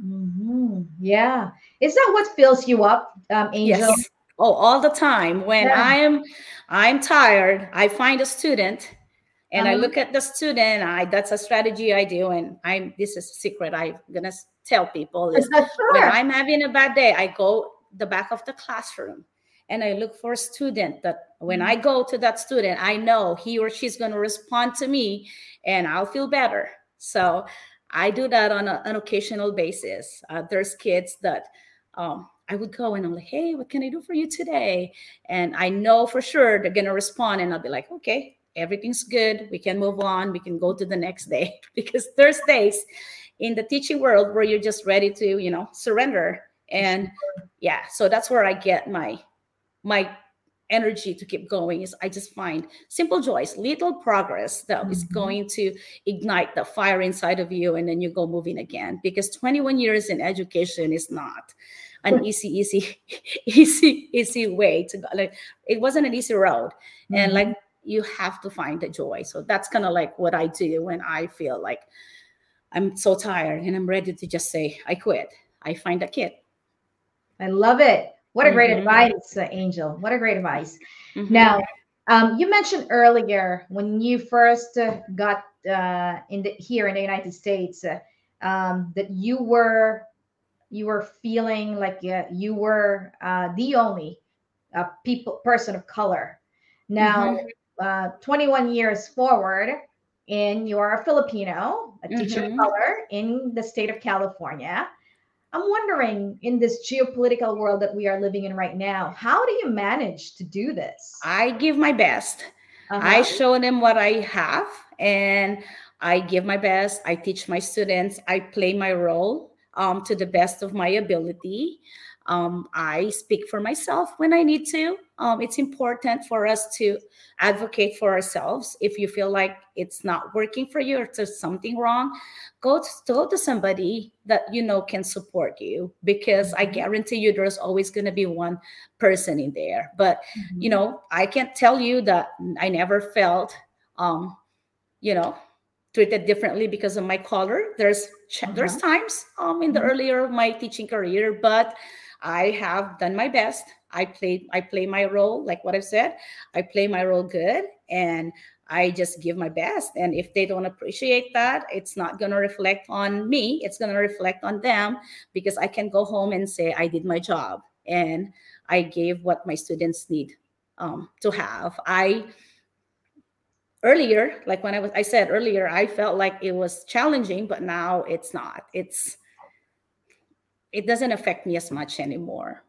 Speaker 1: Mhm. Yeah. Is that what fills you up, um, Angel?
Speaker 2: Yes. Oh, all the time. When
Speaker 1: Yeah.
Speaker 2: I'm I'm tired, I find a student and I
Speaker 1: Uh-huh.
Speaker 2: look at the student. I that's a strategy I do, and I'm this is a secret I'm gonna tell people is when. I'm having a bad day, I go the back of the classroom and I look for a student that when I go to that student, I know he or she's going to respond to me and I'll feel better. So I do that on a, an occasional basis. Uh, there's kids that um, I would go and I'm like, hey, what can I do for you today? And I know for sure they're going to respond and I'll be like, okay, everything's good. We can move on. We can go to the next day because there's days in the teaching world where you're just ready to, you know, surrender. And yeah, so that's where I get my my energy to keep going is I just find simple joys, little progress that is
Speaker 1: Mhm.
Speaker 2: going to ignite the fire inside of you and then you go moving again. Because 21 years in education is not an easy, easy, easy, easy way to go. Like it wasn't an easy road. And
Speaker 1: Mhm.
Speaker 2: like you have to find the joy. So that's kind of like what I do when I feel like I'm so tired and I'm ready to just say, I quit. I find a kid.
Speaker 1: I love it. What a great
Speaker 2: Mhm.
Speaker 1: advice, uh, Angel. What a great advice.
Speaker 2: Mhm.
Speaker 1: Now, um, you mentioned earlier when you first uh, got uh, in the here in the United States uh, um, that you were you were feeling like uh, you were uh, the only uh, people person of color. Now, uh, 21 years forward, and you're a Filipino, a teacher of
Speaker 2: Mhm.
Speaker 1: color in the state of California. I'm wondering in this geopolitical world that we are living in right now, how do you manage to do this?
Speaker 2: I give my best.
Speaker 1: Uh-huh.
Speaker 2: I show them what I have and I give my best. I teach my students. I play my role um, to the best of my ability. Um, I speak for myself when I need to. Um, it's important for us to advocate for ourselves. If you feel like it's not working for you or there's something wrong, go to, go to somebody that you know can support you because I
Speaker 1: Mhm.
Speaker 2: guarantee you there's always going to be one person in there. But
Speaker 1: Mhm.
Speaker 2: you know i can't tell you that i never felt um you know treated differently because of my color there's there's times um in the
Speaker 1: Mhm.
Speaker 2: earlier of my teaching career but i have done my best i play i play my role like what i've said i play my role good and i just give my best and if they don't appreciate that it's not going to reflect on me it's going to reflect on them because i can go home and say i did my job and I gave what my students need um, to have. I earlier, like when I was, I said earlier, I felt like it was challenging, but now it's not. It's it doesn't affect me as much anymore.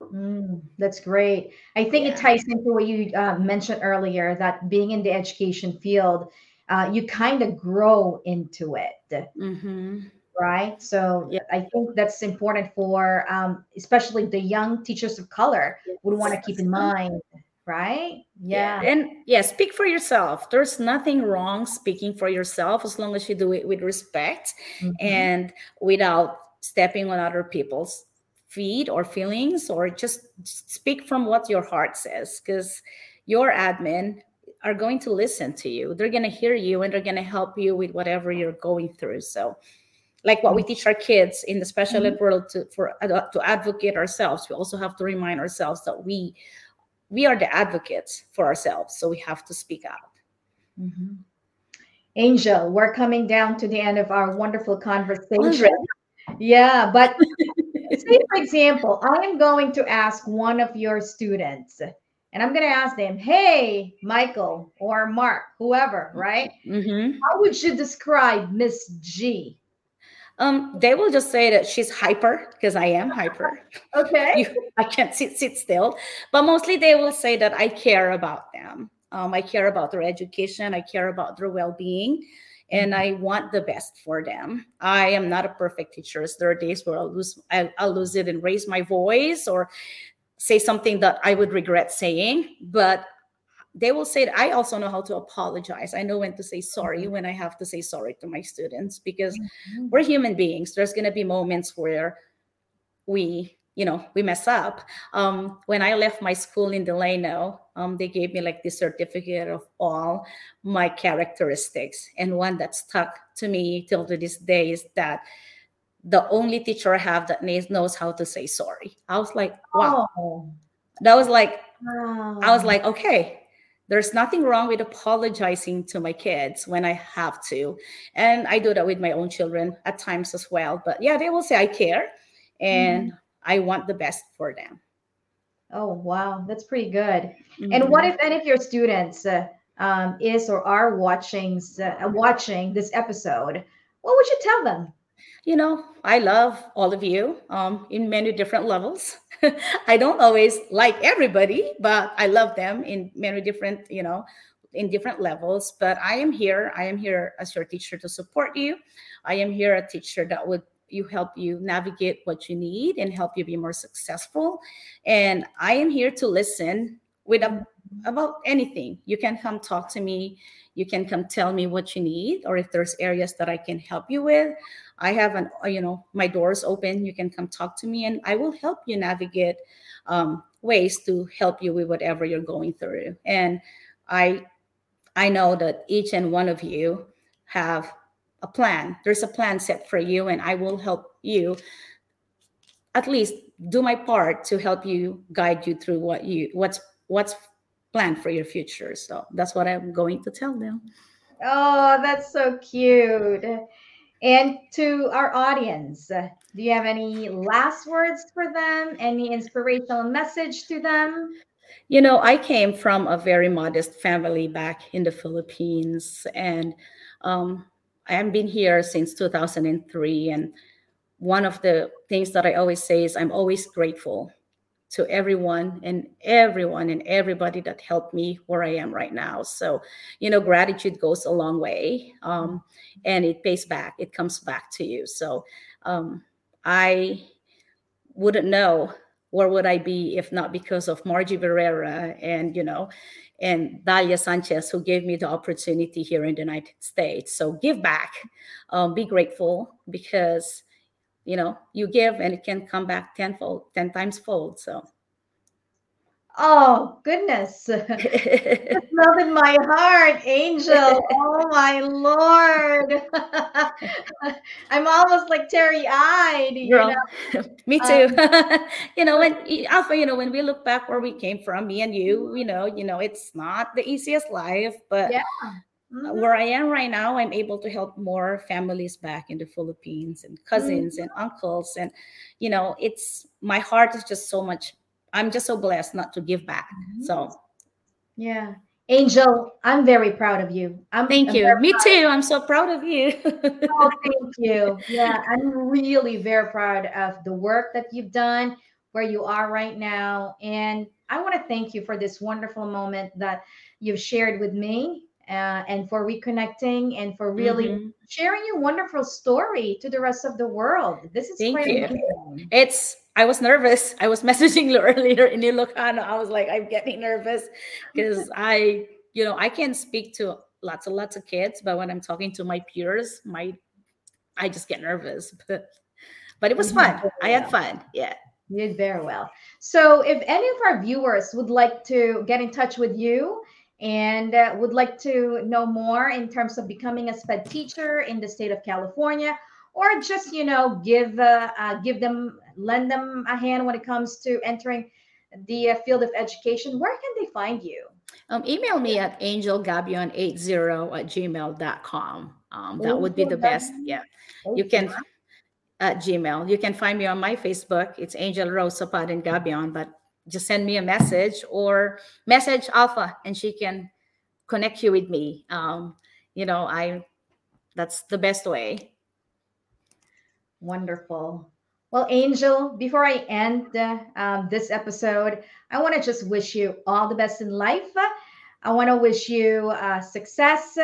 Speaker 1: Mm, that's great. I think it ties into what you uh, mentioned earlier that being in the education field, uh, you kind of grow into it.
Speaker 2: hmm
Speaker 1: right? So
Speaker 2: Yeah.
Speaker 1: I think that's important for um, especially the young teachers of color would want to keep in mind, right? Yeah.
Speaker 2: And yeah, speak for yourself. There's nothing wrong speaking for yourself as long as you do it with respect
Speaker 1: Mhm.
Speaker 2: and without stepping on other people's feet or feelings or just speak from what your heart says because your admin are going to listen to you. They're going to hear you and they're going to help you with whatever you're going through. So like what we teach our kids in the special ed world to for to advocate ourselves we also have to remind ourselves that we we are the advocates for ourselves so we have to speak out.
Speaker 1: Mhm. Angel, we're coming down to the end of our wonderful conversation. Yeah, but say for example, I am going to ask one of your students, and I'm going to ask them, "Hey, Michael or Mark, whoever, right?
Speaker 2: Mhm.
Speaker 1: How would you describe Miss G?"
Speaker 2: um they will just say that she's hyper because i am hyper
Speaker 1: Okay.
Speaker 2: you, I can't sit sit still. But mostly they will say that I care about them. Um, I care about their education. I care about their well being, and I want the best for them. I am not a perfect teacher. There are days where I'll lose I'll, I'll lose it and raise my voice or say something that I would regret saying. But they will say that I also know how to apologize. I know when to say sorry when I have to say sorry to my students because
Speaker 1: Mhm.
Speaker 2: we're human beings. There's going to be moments where we you know we mess up um, when i left my school in delano um, they gave me like this certificate of all my characteristics and one that stuck to me till to this day is that the only teacher I have that knows how to say sorry. I was like, wow.
Speaker 1: Oh,
Speaker 2: That was like,
Speaker 1: wow.
Speaker 2: I was like, okay, there's nothing wrong with apologizing to my kids when I have to. And I do that with my own children at times as well. But yeah, they will say I care and I want the best for them.
Speaker 1: Oh, wow. That's pretty good. And what
Speaker 2: Mhm.
Speaker 1: if any of your students uh, um, is or are watching uh, watching this episode? What would you tell them?
Speaker 2: you know, I love all of you um, in many different levels. I don't always like everybody, but I love them in many different, you know, in different levels. But I am here. I am here as your teacher to support you. I am here a teacher that would you help you navigate what you need and help you be more successful. And I am here to listen with a, about anything. You can come talk to me. You can come tell me what you need, or if there's areas that I can help you with. I have an, uh, you know, my doors open. You can come talk to me, and I will help you navigate um, ways to help you with whatever you're going through. And I, I know that each and one of you have a plan. There's a plan set for you, and I will help you at least do my part to help you guide you through what you what's what's planned for your future. So that's what I'm going to tell them.
Speaker 1: Oh, that's so cute. And to our audience, do you have any last words for them? Any inspirational message to them?
Speaker 2: You know, I came from a very modest family back in the Philippines, and um, I have been here since 2003. And one of the things that I always say is I'm always grateful to everyone and everyone and everybody that helped me where I am right now. So, you know, gratitude goes a long way um, and it pays back, it comes back to you. So, um, I wouldn't know where would I be if not because of Margie Barrera and, you know, and Dalia Sanchez, who gave me the opportunity here in the United States. So give back, um, be grateful because you know you give and it can come back tenfold, ten times fold. So
Speaker 1: Oh, goodness. Love in my heart, Angel. Oh, my Lord. I'm almost like teary eyed. You
Speaker 2: Girl,
Speaker 1: know?
Speaker 2: me
Speaker 1: Um,
Speaker 2: too. you know, when Alpha, you know, when we look back where we came from, me and you, you know, you know, it's not the easiest life, but
Speaker 1: Yeah.
Speaker 2: uh,
Speaker 1: Mhm.
Speaker 2: where I am right now, I'm able to help more families back in the Philippines and cousins and uncles. And, you know, it's my heart is just so much. I'm just so blessed not to give back. So
Speaker 1: Yeah. Angel, I'm very proud of you. I'm
Speaker 2: thank
Speaker 1: I'm
Speaker 2: you. Me
Speaker 1: proud.
Speaker 2: too. I'm so proud of you.
Speaker 1: Oh, thank you. Yeah, I'm really very proud of the work that you've done, where you are right now. And I want to thank you for this wonderful moment that you've shared with me uh, and for reconnecting and for really
Speaker 2: Mhm.
Speaker 1: sharing your wonderful story to the rest of the world. This is
Speaker 2: Thank
Speaker 1: quite
Speaker 2: you.
Speaker 1: amazing.
Speaker 2: It's I was nervous. I was messaging you earlier in Ilocano. I was like, I'm getting nervous because I, you know, I can speak to lots and lots of kids, but when I'm talking to my peers, my I just get nervous. But but it was fun. I had fun. Yeah.
Speaker 1: You did very well. So, if any of our viewers would like to get in touch with you and uh, would like to know more in terms of becoming a SPED teacher in the state of California, or just you know give uh, uh, give them lend them a hand when it comes to entering the uh, field of education, where can they find you?
Speaker 2: Um, email me at angelgabion80 at gmail.com. Um, that would be the best. Yeah. You can at Gmail. You can find me on my Facebook. It's Angel Rose Sapadan Gabion, but just send me a message or message Alpha and she can connect you with me. Um, you know, I that's the best way.
Speaker 1: Wonderful. Well, Angel, before I end uh, um, this episode, I want to just wish you all the best in life. I want to wish you uh, success.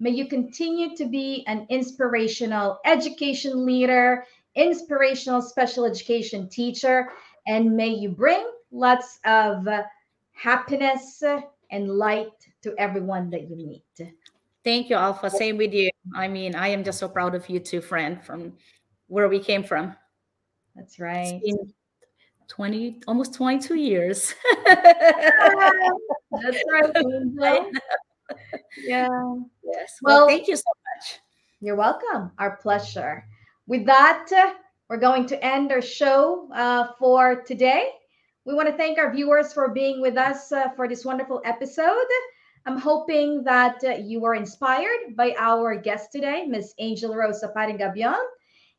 Speaker 1: May you continue to be an inspirational education leader, inspirational special education teacher, and may you bring lots of happiness and light to everyone that you meet.
Speaker 2: Thank you, Alpha. Same with you. I mean, I am just so proud of you too, friend, from where we came from.
Speaker 1: That's right.
Speaker 2: It's been 20, almost 22 years.
Speaker 1: That's right. Yeah.
Speaker 2: Yes. Well,
Speaker 1: Well-
Speaker 2: thank you so much.
Speaker 1: You're welcome. Our pleasure. with that, uh, we're going to end our show uh, for today. We want to thank our viewers for being with us uh, for this wonderful episode. I'm hoping that uh, you were inspired by our guest today, Miss Angel Rose Sapadan Gabion.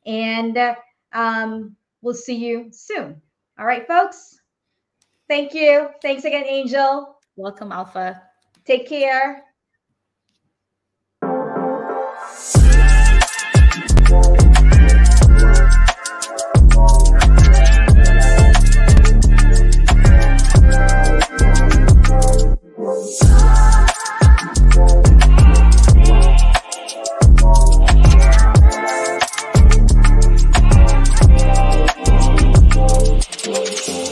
Speaker 1: And uh, um, We'll see you soon. All right, folks. Thank you. Thanks again, Angel.
Speaker 2: Welcome, Alpha.
Speaker 1: Take care. Joyce.